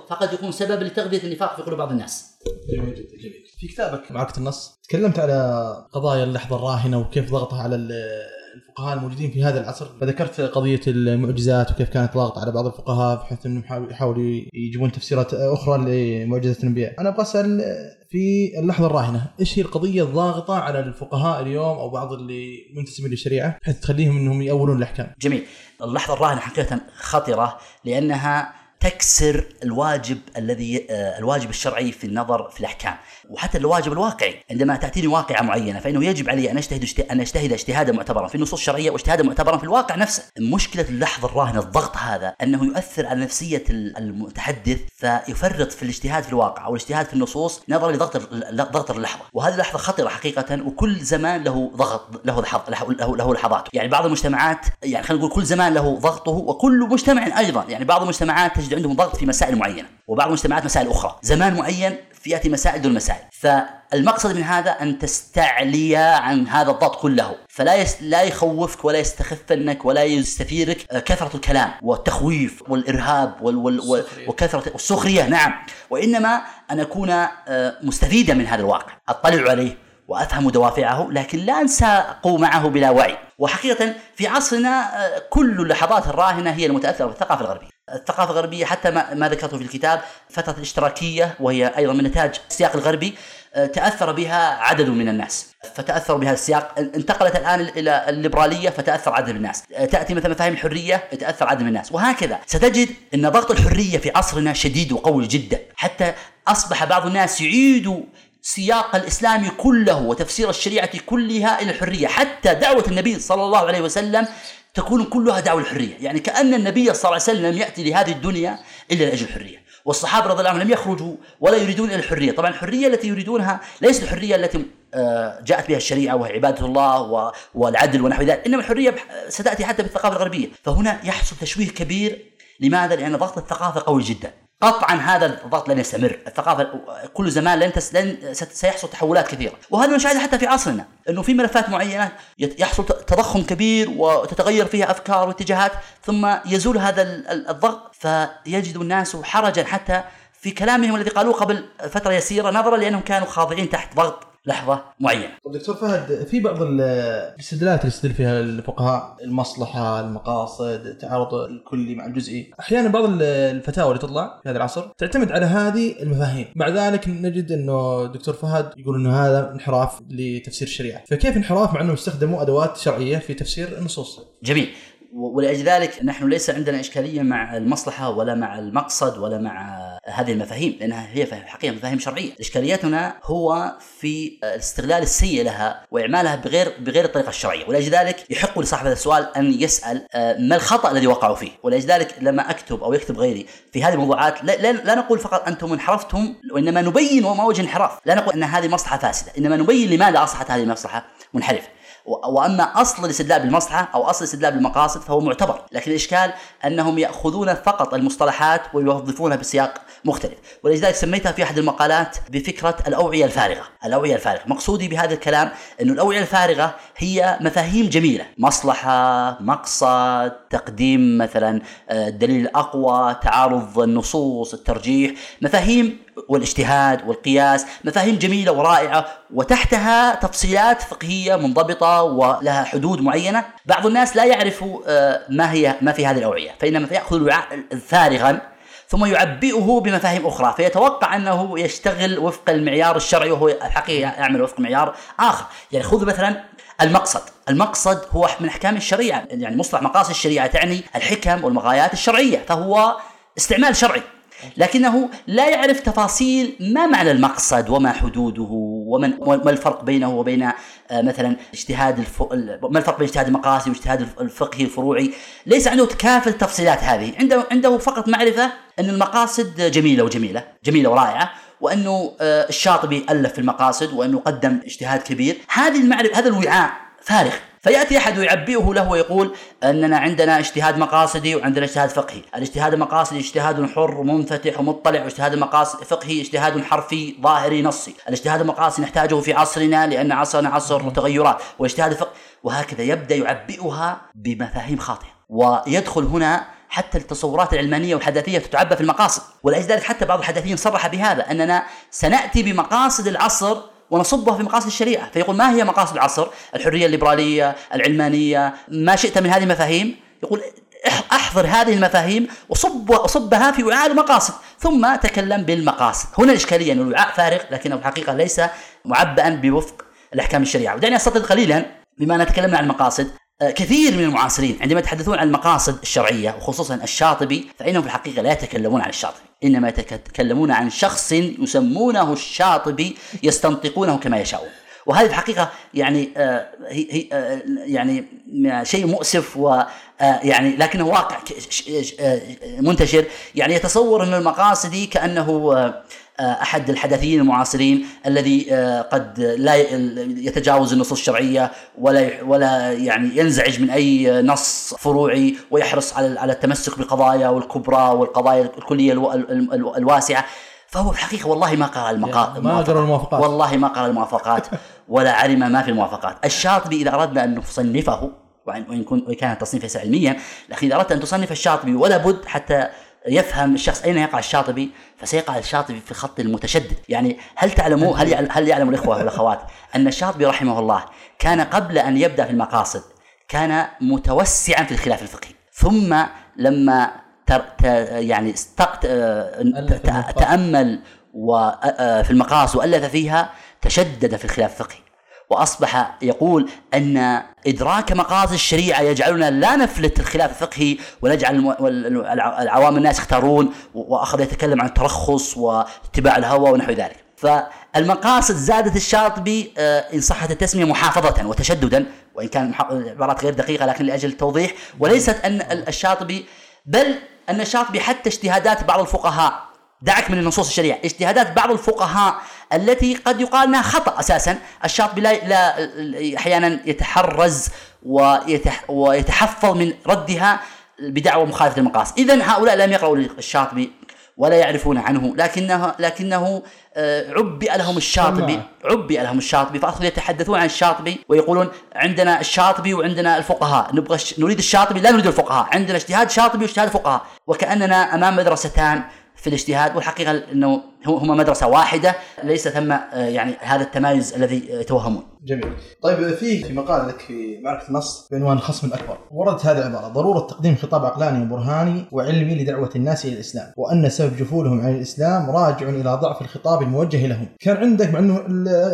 فقد يكون سبب لتغذية النفاق في قلوب بعض الناس. جميل. جدا جميل في كتابك معركة النص. تكلمت على قضايا اللحظة الراهنة وكيف ضغطها على الفقهاء الموجودين في هذا العصر. فذكرت قضية المعجزات وكيف كانت ضاغطة على بعض الفقهاء بحيث إنهم يحاولوا يجيبون تفسيرات أخرى لمعجزة الأنبياء. أنا أبغى أسأل في اللحظة الراهنة إيش هي القضية الضاغطة على الفقهاء اليوم أو بعض اللي منتسبين للشريعة بحيث تخليهم إنهم يأولون الأحكام؟ جميل. اللحظة الراهنة حقيقة خطرة لأنها تكسر الواجب الذي آه، الواجب الشرعي في النظر في الأحكام. وحتى الواجب الواقعي عندما تأتيني واقعة معينة فإنه يجب علي أن أجتهد أن أجتهد اجتهادا معتبرا في النصوص الشرعية واجتهادا معتبرا في الواقع نفسه. مشكلة اللحظة الراهنة الضغط هذا أنه يؤثر على نفسية المتحدث فيفرط في الاجتهاد في الواقع أو الاجتهاد في النصوص نظرا لضغط ضغط اللحظة. وهذه اللحظة خطرة حقيقه وكل زمان له ضغط له له له لحظاته. يعني بعض المجتمعات يعني خلينا نقول كل زمان له ضغطه وكل مجتمع أيضا. يعني بعض المجتمعات تجد عندهم ضغط في مسائل معينة وبعض المجتمعات مسائل أخرى. زمان معين فياتي مسائل دون مسائل فالمقصد من هذا أن تستعلي عن هذا الضغط كله. فلا يس لا يخوفك ولا يستخفنك ولا يستثيرك آه، كثرة الكلام والتخويف والإرهاب وال وال وكثرة السخرية نعم. وإنما أن أكون آه، مستفيدا من هذا الواقع. أطلع عليه وأفهم دوافعه لكن لا انساق معه بلا وعي. وحقيقة في عصرنا آه، كل اللحظات الراهنة هي المتأثرة بالثقافة الغربية. الثقافة الغربية حتى ما, ما ذكرته في الكتاب فترة الاشتراكية وهي أيضا من نتاج السياق الغربي آه، تأثر بها عدد من الناس. فتأثروا بهذا السياق انتقلت الآن إلى الليبرالية فتأثر عدد من الناس. آه، تأتي مثلا مفاهيم الحرية يتأثر عدد من الناس. وهكذا. ستجد أن ضغط الحرية في عصرنا شديد وقوي جدا. حتى أصبح بعض الناس يعيدوا سياق الإسلام كله وتفسير الشريعة كلها إلى الحرية. حتى دعوة النبي صلى الله عليه وسلم تكون كلها دعوة الحرية يعني كأن النبي صلى الله عليه وسلم لم يأتي لهذه الدنيا إلا لأجل الحرية. والصحابة رضي الله عنهم لم يخرجوا ولا يريدون إلى الحرية. طبعا الحرية التي يريدونها ليست الحرية التي آه، جاءت بها الشريعة وهي عبادة الله والعدل ونحو ذلك إنما الحرية ستأتي حتى بالثقافة الغربية. فهنا يحصل تشويه كبير. لماذا؟ لأن ضغط الثقافة قوي جدا. قطعا هذا الضغط لن يستمر. الثقافة كل زمان لن, تس لن سيحصل تحولات كثيرة. وهذا نشاهده حتى في عصرنا إنه في ملفات معينة يحصل تضخم كبير وتتغير فيها أفكار واتجاهات ثم يزول هذا الضغط فيجد الناس حرجا حتى في كلامهم الذي قالوه قبل فترة يسيرة نظرا لأنهم كانوا خاضعين تحت ضغط لحظة معينة. دكتور فهد في بعض الاستدلالات اللي يستدل فيها الفقهاء المصلحة، المقاصد، التعارض الكلي مع الجزئي، أحيانا بعض الفتاوى اللي تطلع في هذا العصر تعتمد على هذه المفاهيم، مع ذلك نجد إنه دكتور فهد يقول إنه هذا انحراف لتفسير الشريعة، فكيف انحراف مع إنهم استخدموا أدوات شرعية في تفسير النصوص؟ جميل. ولأجل ذلك نحن ليس عندنا إشكالية مع المصلحة ولا مع المقصد ولا مع هذه المفاهيم لأنها هي حقيقة مفاهيم شرعية. إشكاليتنا هو في الاستغلال السيء لها وإعمالها بغير بغير الطريقة الشرعية. ولأجل ذلك يحق لصاحب هذا السؤال أن يسأل آه، ما الخطأ الذي وقعوا فيه؟ ولأجل ذلك لما أكتب أو يكتب غيري في هذه الموضوعات لا, لا, نقول فقط أنتم انحرفتم وإنما نبين وما وجه الانحراف لا نقول أن هذه مصلحة فاسدة. إنما نبين لماذا أصبحت هذه المصلحة منحرفة. و- وأما أصل الاستدلال بالمصلحة أو أصل الاستدلال بالمقاصد فهو معتبر، لكن الإشكال أنهم يأخذون فقط المصطلحات ويوظفونها بسياق مختلف، ولذلك سميتها في أحد المقالات بفكرة الأوعية الفارغة، الأوعية الفارغة، مقصودي بهذا الكلام إنه الأوعية الفارغة هي مفاهيم جميلة، مصلحة، مقصد، تقديم مثلا آه، الدليل الأقوى، تعارض النصوص، الترجيح، مفاهيم والاجتهاد والقياس مفاهيم جميلة ورائعة وتحتها تفصيلات فقهية منضبطة ولها حدود معينة. بعض الناس لا يعرف آه، ما هي ما في هذه الأوعية فإنما يأخذ الوعاء فارغا ثم يعبئه بمفاهيم أخرى فيتوقع أنه يشتغل وفق المعيار الشرعي وهو الحقيقة يعمل وفق معيار آخر. يعني خذ مثلا المقصد. المقصد هو من أحكام الشريعة يعني مصطلح مقاصد الشريعة تعني الحكم والمغايات الشرعية فهو استعمال شرعي. لكنه لا يعرف تفاصيل ما معنى المقصد وما حدوده ومن وما الفرق بينه وبين آه، مثلا اجتهاد الف... ما الفرق بين اجتهاد المقاصد واجتهاد الفقهي الفروعي. ليس عنده كافة التفصيلات هذه. عنده عنده فقط معرفة أن المقاصد جميلة وجميلة جميلة ورائعة وأنه آه، الشاطبي ألف في المقاصد وأنه قدم اجتهاد كبير. هذه المعرفة هذا الوعاء فارغ. فيأتي أحد ويعبئه له ويقول أننا عندنا اجتهاد مقاصدي وعندنا اجتهاد فقهي، الاجتهاد المقاصدي اجتهاد حر منفتح ومطلع، واجتهاد المقاصد الفقهي اجتهاد حرفي ظاهري نصي، الاجتهاد المقاصدي نحتاجه في عصرنا لأن عصرنا عصر متغيرات، واجتهاد الفقه وهكذا يبدأ يعبئها بمفاهيم خاطئة، ويدخل هنا حتى التصورات العلمانية والحداثية تتعبى في المقاصد. ولذلك حتى بعض الحداثيين صرح بهذا أننا سنأتي بمقاصد العصر ونصبها في مقاصد الشريعة. فيقول ما هي مقاصد العصر؟ الحرية الليبرالية العلمانية ما شئت من هذه المفاهيم. يقول إح- أحضر هذه المفاهيم وصب وصبها في وعاء المقاصد. ثم تكلم بالمقاصد. هنا الاشكاليه ان الوعاء فارغ لكنه الحقيقة ليس معبئا بوفق الأحكام الشريعة. ودعني استطرد قليلا بما أن تكلمنا عن المقاصد. آه، كثير من المعاصرين عندما يتحدثون عن المقاصد الشرعية وخصوصا الشاطبي فإنهم في الحقيقة لا يتكلمون عن الشاطبي. إنما يتكلمون عن شخص يسمونه الشاطبي يستنطقونه كما يشاءون. وهذه في الحقيقة يعني آه هي آه يعني شيء مؤسف و آه يعني لكنه واقع آه منتشر. يعني يتصور أن المقاصدي كأنه آه آه، أحد الحداثيين المعاصرين الذي آه، قد لا يتجاوز النصوص الشرعية ولا ولا يعني ينزعج من أي نص فروعي ويحرص على على التمسك بالقضايا والكبرى والقضايا الكلية الو- ال- ال- الواسعة. فهو في الحقيقة والله ما قرأ المقا... ما قرأ الموافقات. والله ما قرأ الموافقات ولا علم ما في الموافقات. الشاطبي إذا أردنا أن نصنفه وإن كان التصنيف ليس علميا لكن إذا أردت أن تصنف الشاطبي ولا بد حتى يفهم الشخص أين يقع الشاطبي فسيقع الشاطبي في الخط المتشدد. يعني هل تعلموا هل يعلم هل يعلم الإخوة والأخوات؟ أن الشاطبي رحمه الله كان قبل أن يبدأ في المقاصد كان متوسعا في الخلاف الفقهي. ثم لما تر يعني الموافقات. تأمل آه، في المقاصد وألف فيها تشدد في الخلاف الفقهي. وأصبح يقول أن إدراك مقاصد الشريعة يجعلنا لا نفلت الخلاف الفقهي ونجعل العوام الناس يختارون و- وأخذ يتكلم عن الترخص واتباع الهوى ونحو ذلك. فالمقاصد زادت الشاطبي آه، إن صحت التسمية محافظة وتشددا وإن كان محا- عبارات غير دقيقة لكن لأجل التوضيح وليست ال- الشاطبي بل أن الشاطبي حتى اجتهادات بعض الفقهاء دعك من النصوص الشريعة اجتهادات بعض الفقهاء التي قد يقال أنها خطأ أساسا. الشاطبي لا, لا أحيانا يتحرز ويتح ويتحفظ من ردها بدعوى مخالفة المقاصد اذا هؤلاء لم يقرأوا الشاطبي ولا يعرفون عنه لكنه لكنه آه، عبئ لهم الشاطبي. عبئ لهم الشاطبي فأصبحوا يتحدثون عن الشاطبي ويقولون عندنا الشاطبي وعندنا الفقهاء. نبغى نريد الشاطبي لا نريد الفقهاء. عندنا اجتهاد شاطبي واجتهاد فقهاء وكأننا أمام مدرستان في الاجتهاد والحقيقة إنه هما مدرسة واحدة ليس ثم آه، يعني هذا التمايز الذي آه، يتوهمون. جميل. طيب في في مقال لك في معركة النص بعنوان الخصم الأكبر. وردت هذه العبارة ضرورة تقديم خطاب عقلاني وبرهاني وعلمي لدعوة الناس إلى الإسلام وأن سبب جفولهم عن الإسلام راجع إلى ضعف الخطاب الموجه لهم. كان عندك مع إنه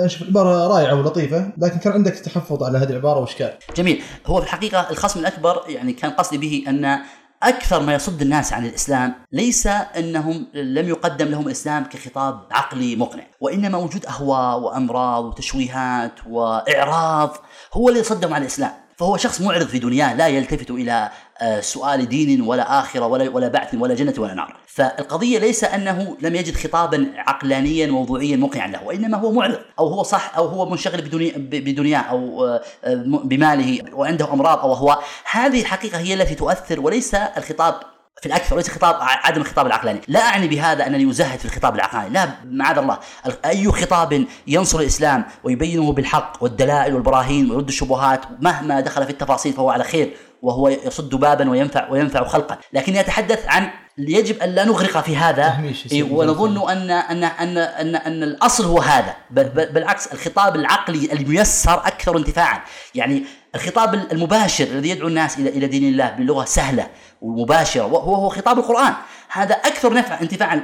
أشوف العبارة رائعة ولطيفة لكن كان عندك تحفظ على هذه العبارة وإشكال. جميل. هو في الحقيقة الخصم الأكبر يعني كان قصدي به أن أكثر ما يصد الناس عن الإسلام ليس أنهم لم يقدم لهم الإسلام كخطاب عقلي مقنع وإنما وجود أهواء وأمراض وتشويهات وإعراض هو اللي يصدهم عن الإسلام. فهو شخص معرض في دنياه لا يلتفت إلى آه، سؤال دين ولا آخرة ولا ولا بعث ولا جنة ولا نار. فالقضية ليس أنه لم يجد خطابا عقلانيا موضوعيا مقنعا له وإنما هو معرض أو هو صح أو هو منشغل بدنيا بدنياه أو آه، بماله وعنده أمراض أو هو. هذه الحقيقة هي التي تؤثر وليس الخطاب في الأكثر وليس خطاب عدم الخطاب العقلاني، لا أعني بهذا أنني أزهد في الخطاب العقلاني، لا معاذ الله، أي خطاب ينصر الإسلام ويبينه بالحق والدلائل والبراهين ويرد الشبهات مهما دخل في التفاصيل فهو على خير. وهو يصد بابا وينفع وينفع خلقا، لكني اتحدث عن يجب أن لا نغرق في هذا. ونظن ان ان ان ان أن الأصل هو هذا. بل بالعكس الخطاب العقلي الميسر أكثر انتفاعا. يعني الخطاب المباشر الذي يدعو الناس إلى إلى دين الله بلغة سهلة ومباشرة وهو هو خطاب القرآن. هذا أكثر نفع انتفاعا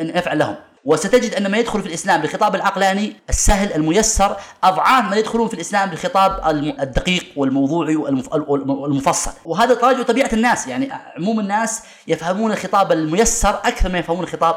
نفعا لهم. وستجد أن ما يدخل في الإسلام بالخطاب العقلاني السهل الميسر أضعاف ما يدخلون في الإسلام بالخطاب الدقيق والموضوعي والمفصل وهذا تراجع طبيعة الناس يعني عموم الناس يفهمون الخطاب الميسر أكثر ما يفهمون الخطاب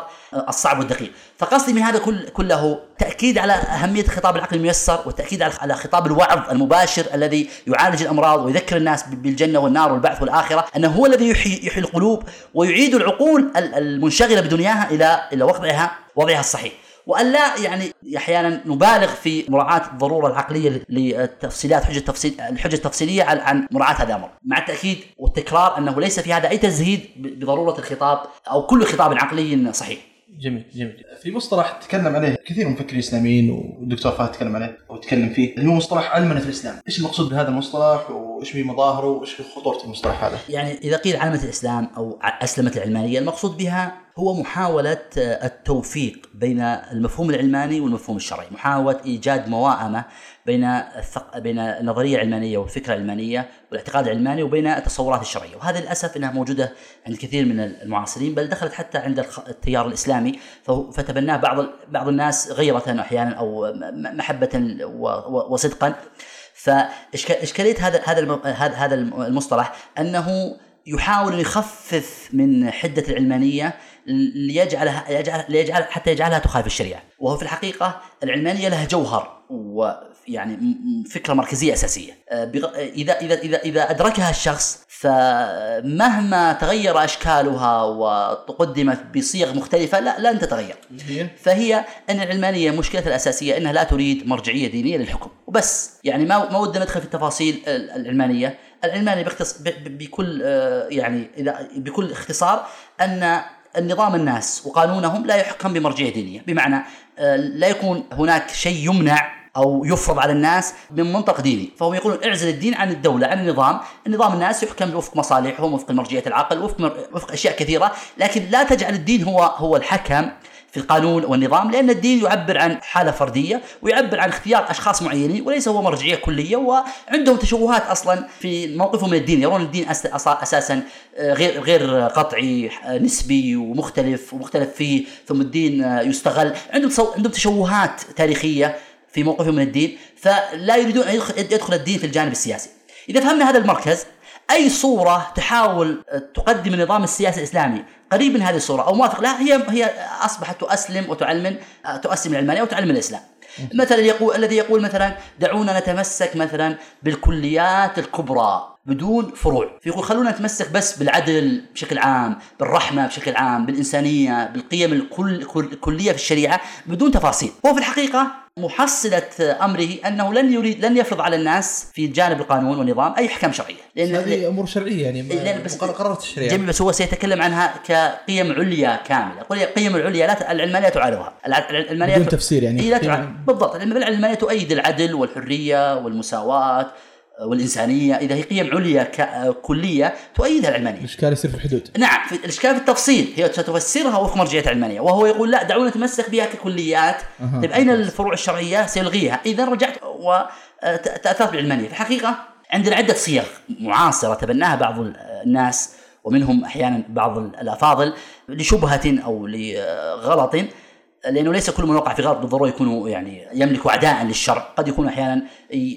الصعب والدقيق. فقصدي من هذا كل كله تأكيد على أهمية الخطاب العقلي الميسر والتاكيد على خطاب الوعظ المباشر الذي يعالج الأمراض ويذكر الناس بالجنة والنار والبعث والآخرة أنه هو الذي يحيي يحيي القلوب ويعيد العقول المنشغلة بدنياها إلى إلى وضعها وضعها الصحيح. وأن لا يعني أحيانا نبالغ في مراعاة الضرورة العقلية للتفصيلات حجة التفصيل الحجة التفصيلية عن مراعاة هذا الأمر. مع التأكيد والتكرار أنه ليس في هذا أي تزهيد بضرورة الخطاب أو كل خطاب عقلي صحيح. جميل جميل. في مصطلح تكلم عليه كثير من المفكرين الإسلاميين والدكتور فهد تكلم عليه أو تكلم فيه اللي هو مصطلح علمنه في الإسلام، إيش المقصود بهذا المصطلح؟ وإيش في مظاهره وإيش في خطوره المصطلح هذا؟ يعني إذا قيل علمه الإسلام أو اسلمه العلمانية المقصود بها هو محاولة التوفيق بين المفهوم العلماني والمفهوم الشرعي، محاولة إيجاد موائمة بين الثق... بين النظرية العلمانية والفكرة العلمانية والاعتقاد العلماني وبين التصورات الشرعية، وهذا للأسف إنها موجودة عند كثير من المعاصرين بل دخلت حتى عند التيار الإسلامي فتبناه بعض بعض الناس غيرة أحيانا أو محبة وصدقا. فاشكاليه هذا هذا هذا المصطلح أنه يحاول يخفف من حدة العلمانية ليجعلها يجعل ليجعل حتى يجعلها تخالف الشريعة، وهو في الحقيقة العلمانية لها جوهر يعني فكرة مركزية أساسية. آه، اذا اذا اذا إذا أدركها الشخص فمهما تغير أشكالها وقدمت بصيغ مختلفة لا لن تتغير. فهي أن العلمانية مشكلتها الأساسية إنها لا تريد مرجعية دينية للحكم. وبس. يعني ما ما ودنا ندخل في التفاصيل العلمانية. العلماني باختص بكل آه، يعني اذا بكل اختصار ان النظام الناس وقانونهم لا يحكم بمرجعية دينية. بمعنى آه، لا يكون هناك شيء يمنع أو يفرض على الناس من منطق ديني، فهم يقولون اعزل الدين عن الدولة، عن النظام، النظام الناس يحكم وفق مصالحهم، وفق مرجعية العقل، وفق وفق أشياء كثيرة، لكن لا تجعل الدين هو هو الحكم في القانون والنظام لأن الدين يعبر عن حالة فردية ويعبر عن اختيار أشخاص معينين وليس هو مرجعية كلية وعندهم تشوهات أصلا في موقفهم من الدين. يرون الدين أساسا آه، غير غير قطعي آه، نسبي ومختلف ومختلف فيه ثم الدين آه، يستغل. عندهم عندهم تشوهات تاريخية في موقفهم من الدين فلا يريدون أن يدخل الدين في الجانب السياسي. إذا فهمنا هذا المركز أي صورة تحاول تقدم النظام السياسي الإسلامي قريب من هذه الصورة أو موافق لها هي هي أصبحت تؤسلم وتعلمن تؤسلم العلمانية وتعلم الإسلام. مثلا يقول الذي يقول مثلا دعونا نتمسك مثلا بالكليات الكبرى. بدون فروع. فيقول خلونا نتمسك بس بالعدل بشكل عام بالرحمة بشكل عام بالإنسانية بالقيم الكل الكلية في الشريعة بدون تفاصيل. هو في الحقيقة محصلة أمره أنه لن يريد لن يفرض على الناس في جانب القانون والنظام أي أحكام شرعية لأن هذه أمور شرعية يعني لأن بس قرارات الشريعة. جميل بس هو سيتكلم عنها كقيم عليا كاملة. يقول القيم العليا لا العلمانية تعارضها العلمانية بدون تفسير يعني. لا تعارض بالضبط. العلمانية تؤيد العدل والحرية والمساواة. والإنسانية إذا هي قيم عليا كلية تؤيدها العلمانية. الإشكال يصير في الحدود. نعم في الإشكال في التفصيل هي ستفسرها وفق مرجعية العلمانية وهو يقول لا دعونا نتمسك بها ككليات. أه. طيب أين الفروع الشرعية؟ سيلغيها. إذا رجعت وتأثرت بالعلمانية. في الحقيقة عندنا عدة صيغ معاصرة تبناها بعض الناس ومنهم أحيانا بعض الأفاضل لشبهة أو لغلط لأنه ليس كل من وقع في غلط بالضروره يكون يعني يملك عداء للشرع، قد يكون أحيانا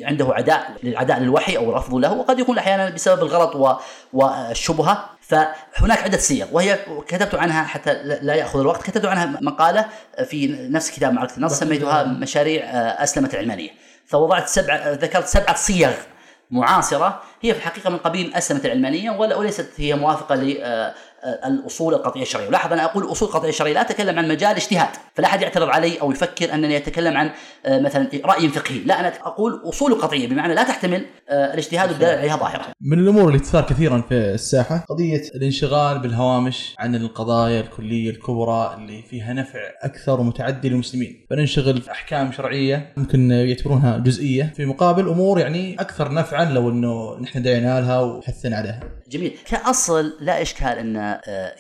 عنده عداء للعداء للوحي أو الرفض له، وقد يكون أحيانا بسبب الغلط والشبهه، فهناك عدة صيغ وهي كتبت عنها حتى لا يأخذ الوقت، كتبت عنها مقالة في نفس كتاب معركة النص سميتها مشاريع أسلمت العلمانية، فوضعت سبع ذكرت سبعه صيغ معاصرة. هي في الحقيقة من قبيل اسلمه العلمانية ولا وليست هي موافقة الأصول القطعية الشرعية، ولاحظ أنا أقول أصول القطعيه الشرعيه لا أتكلم عن مجال اجتهاد، فلا أحد يعترض علي أو يفكر أنني أتكلم عن آه، مثلا رأي فقهي، لا أنا أقول أصول قطعية بمعنى لا تحتمل آه، الاجتهاد والدلالة عليها ظاهرة. من الأمور اللي تثار كثيرا في الساحة قضية الانشغال بالهوامش عن القضايا الكلية الكبرى اللي فيها نفع أكثر ومتعدي للمسلمين، فننشغل في أحكام شرعية ممكن يعتبرونها جزئية. في مقابل أمور يعني أكثر نفعا لو إنه نحن دعينا لها وحثنا عليها. جميل، كأصل لا إشكال أن آه،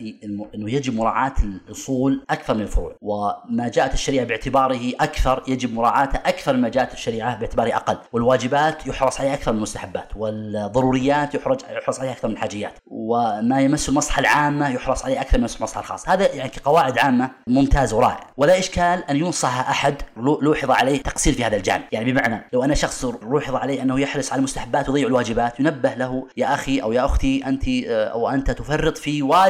إنه يجب مراعاة الأصول أكثر من الفروع. وما جاءت الشريعة باعتباره أكثر يجب مراعاته أكثر مما جاءت الشريعة باعتباره أقل. والواجبات يحرص عليها أكثر من المستحبات والضروريات يحرص عليها أكثر من الحاجيات وما يمس المصلحة العامة يحرص عليه أكثر من المصلحة الخاصة. هذا يعني كقواعد عامة ممتاز ورائع. ولا إشكال أن ينصح أحد لوحظ عليه تقصير في هذا الجانب. يعني بمعنى لو أنا شخص لوحظ عليه أنه يحرص على المستحبات ويضيع الواجبات ينبه له يا أخي أو يا أختي أنت آه، أو أنت تفرط في واجب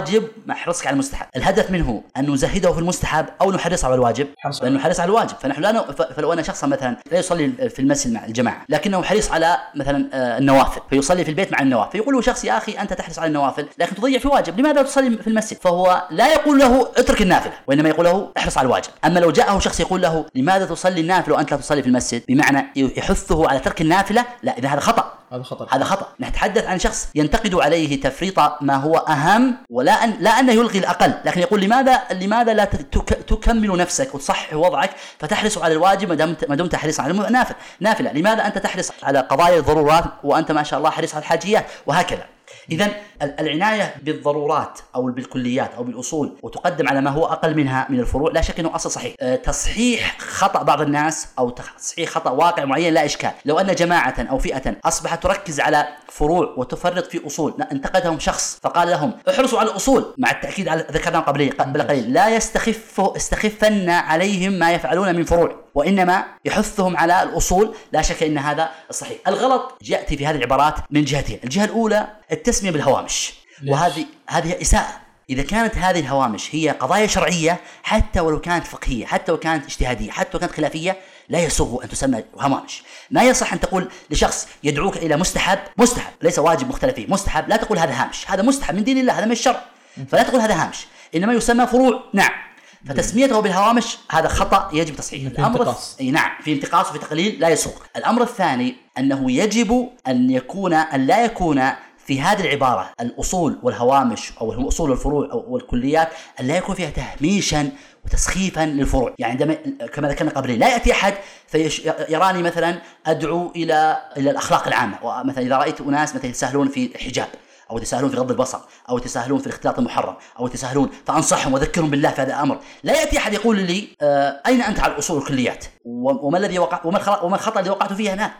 مع حرصك على المستحب. الهدف منه أن نزهده في المستحب أو نحرصه على الواجب. لأنه حريص على الواجب. فنحن لا ن... فلو أنا شخصا مثلا لا يصلي في المسجد مع الجماعة لكنه حريص على مثلا آه، النوافل فيصلي في البيت مع النوافل. فيقول له شخص يا أخي أنت تحرص على النوافل لكن تضيع في واجب. لماذا تصلي في المسجد؟ فهو لا يقول له اترك النافلة وإنما يقول له احرص على الواجب. أما لو جاءه شخص يقول له لماذا تصلي النافلة وأنت لا تصلي في المسجد؟ بمعنى يحثه على ترك النافلة؟ لا إذا هذا خطأ. هذا خطأ. هذا خطأ. نتحدث عن شخص ينتقد عليه تفريط ما هو أهم ولا أن لا أنه يلغي الأقل لكن يقول لماذا لماذا لا تكمل نفسك وتصحح وضعك فتحرص على الواجب ما دمت حريصا على النافله نافلة. لماذا أنت تحرص على قضايا الضرورات وأنت ما شاء الله حريص على الحاجيات؟ وهكذا. اذا العناية بالضرورات أو بالكليات أو بالأصول وتقدم على ما هو أقل منها من الفروع لا شك إنه أصل صحيح. أه، تصحيح خطأ بعض الناس أو تصحيح خطأ واقع معين لا إشكال. لو أن جماعة أو فئة أصبحت تركز على فروع وتفرط في أصول انتقدهم شخص فقال لهم احرصوا على الأصول مع التأكيد على ذكرنا قبل قليل. لا يستخف استخفن عليهم ما يفعلون من فروع. وإنما يحثهم على الأصول لا شك إن هذا صحيح. الغلط يأتي في هذه العبارات من جهتين. الجهة الأولى التسمية بالهوامش. وهذه هذه إساءة. إذا كانت هذه الهوامش هي قضايا شرعية حتى ولو كانت فقهية حتى ولو كانت اجتهادية حتى ولو كانت خلافية لا يسوغ أن تسمى هوامش. ما يصح أن تقول لشخص يدعوك إلى مستحب؟ مستحب. ليس واجب مختلف فيه مستحب. لا تقول هذا هامش. هذا مستحب من دين الله. هذا من الشرع. فلا تقول هذا هامش. إنما يسمى فروع. نعم. فتسميته بالهوامش هذا خطأ يجب تصحيحه. الأمر انتقاص. إي نعم في انتقاص وفي تقليل لا يسوق. الأمر الثاني أنه يجب أن يكون أن لا يكون في هذه العبارة الأصول والهوامش أو الأصول والفروع أو الكليات أن لا يكون فيها تهميشا وتسخيفا للفروع. يعني عندما كما ذكرنا قبل لا يأتي أحد فيراني مثلا أدعو إلى إلى الأخلاق العامة. ومثلا إذا رأيت أناس مثلا يتساهلون في الحجاب. أو يتساهلون في غض البصر أو يتساهلون في الاختلاط المحرم أو يتساهلون فأنصحهم واذكرهم بالله في هذا الأمر. لا يأتي أحد يقول لي آه أين أنت على الأصول الكليات؟ وما الذي وقع وما الخطأ الذي وقعت فيه أنا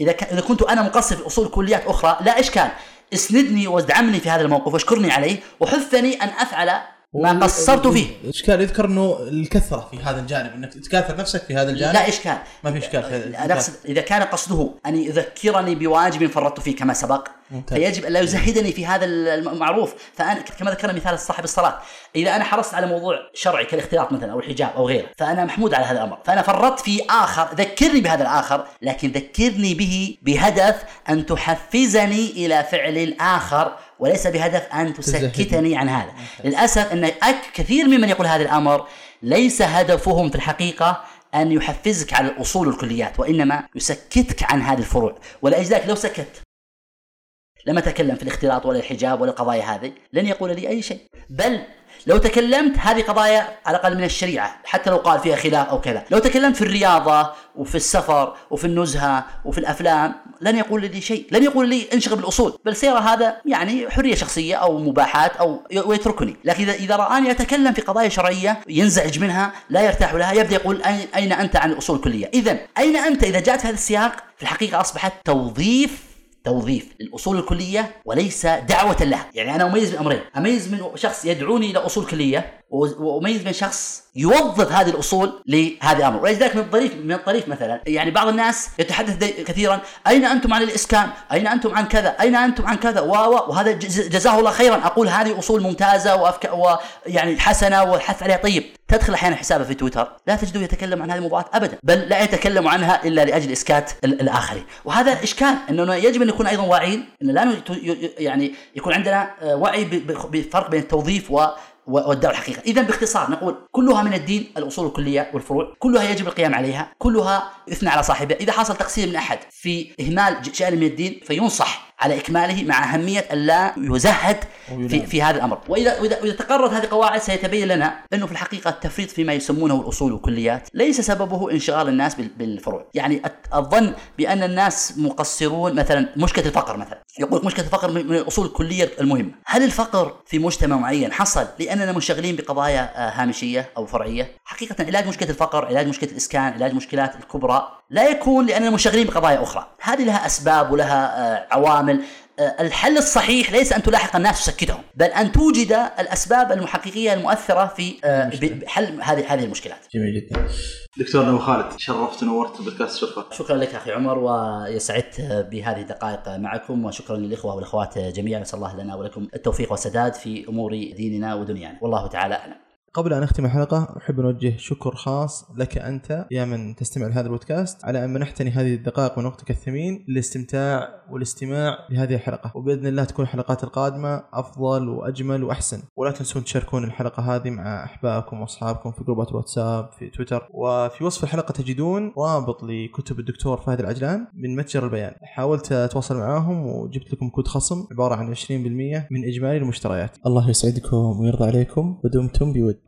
إذا إذا كنت أنا مقصر في أصول كليات أخرى لا إشكال. اسندني وادعمني في هذا الموقف واشكرني عليه وحثني أن أفعل ما قصرت فيه. إشكال يذكر إنه الكثرة في هذا الجانب إنك تكاثر نفسك في هذا الجانب. لا إشكال. ما في إشكال في أنا أقصد إذا كان قصده أن يذكرني بواجب فرطت فيه كما سبق ممتاز. فيجب أن لا يزهدني في هذا المعروف. فأنا كما ذكرنا مثال صاحب الصلاة إذا أنا حرصت على موضوع شرعي كالاختلاط مثلا أو الحجاب أو غيره فأنا محمود على هذا الأمر. فأنا فرطت في آخر ذكرني بهذا الآخر لكن ذكرني به بهدف أن تحفزني إلى فعل الآخر وليس بهدف أن تسكتني عن هذا. للأسف أن كثير ممن يقول هذا الأمر ليس هدفهم في الحقيقة أن يحفزك على الأصول والكليات وإنما يسكتك عن هذه الفروع. ولأجل ذلك لو سكت لم أتكلم في الاختلاط ولا الحجاب ولا القضايا هذه لن يقول لي أي شيء. بل لو تكلمت هذه قضايا على الأقل من الشريعة حتى لو قال فيها خلاف أو كذا. لو تكلمت في الرياضة وفي السفر وفي النزهة وفي الأفلام لن يقول لي شيء لن يقول لي انشغل بالأصول. بل سيرى هذا يعني حرية شخصية أو مباحات أو ويتركني. لكن إذا إذا رآني أتكلم في قضايا شرعية ينزعج منها لا يرتاح لها يبدأ يقول أين أنت عن الأصول الكلية؟ اذا أين أنت إذا جاءت هذا السياق؟ في الحقيقة أصبحت توظيف توظيف للاصول الكلية وليس دعوة لها، يعني أنا أميز من أمرين، أميز من شخص يدعوني إلى أصول كلية وأميز من شخص يوظف هذه الأصول لهذا الأمر، ولذلك من الطريف من الطريف مثلا يعني بعض الناس يتحدث كثيرا أين أنتم عن الإسكان؟ أين أنتم عن كذا؟ أين أنتم عن كذا؟ و وهذا جزاه الله خيرا أقول هذه أصول ممتازة وأفك... ويعني حسنة والحث عليها طيب، تدخل أحيانا حسابه في تويتر لا تجده يتكلم عن هذه الموضوعات ابدا بل لا يتكلم عنها إلا لأجل إسكات ال- الاخرين وهذا إشكال إنه يجب أن نكون أيضا واعيين إن لا يعني يكون عندنا آه، وعي بفرق بين التوظيف و- والدعوة الحقيقة. إذا باختصار نقول كلها من الدين الأصول الكلية والفروع كلها يجب القيام عليها كلها يثنى على صاحبها. إذا حصل تقصير من أحد في إهمال شأن من الدين فينصح على إكماله مع أهمية أن لا يزهد في, في هذا الأمر. وإذا, وإذا, وإذا تقررت هذه القواعد سيتبين لنا أنه في الحقيقة التفريط فيما يسمونه الأصول والكليات ليس سببه انشغال الناس بال- بالفروع. يعني الظن بأن الناس مقصرون مثلا مشكلة الفقر مثلا. يقول مشكلة الفقر من الأصول الكلية المهمة. هل الفقر في مجتمع معين حصل لأننا منشغلين بقضايا آه، هامشية أو فرعية؟ حقيقة علاج مشكلة الفقر علاج مشكلة الإسكان علاج مشكلات الكبرى لا يكون لأننا منشغلين بقضايا أخرى. هذه لها أسباب ولها آه، عوامل آه، الحل الصحيح ليس أن تلاحق الناس وتسكتهم، بل أن توجد الأسباب المحققية المؤثرة في آه، بحل هذه هذه المشكلات. جميل جدا. دكتور ابو خالد شرفت ونورت بودكاست شرفة. شكرا لك أخي عمر وسعدت بهذه الدقائق معكم وشكرا للإخوة والأخوات جميعا. نسأل الله لنا ولكم التوفيق والسداد في أمور ديننا ودنيانا. والله تعالى أعلم. قبل أن أختم الحلقة أحب أن أوجه شكر خاص لك أنت يا من تستمع لهذا البودكاست على أن منحتني هذه الدقائق من وقتك الثمين للاستمتاع والاستماع لهذه الحلقة. وبإذن الله تكون الحلقات القادمة أفضل وأجمل وأحسن. ولا تنسون تشاركون الحلقة هذه مع أحبابكم وأصحابكم في جروبات الواتساب في تويتر. وفي وصف الحلقة تجدون رابط لكتب الدكتور فهد العجلان من متجر البيان. حاولت أتواصل معاهم وجبت لكم كود خصم عبارة عن 20% من إجمالي المشتريات. الله يسعدكم ويرضى عليكم. ودمتم بود.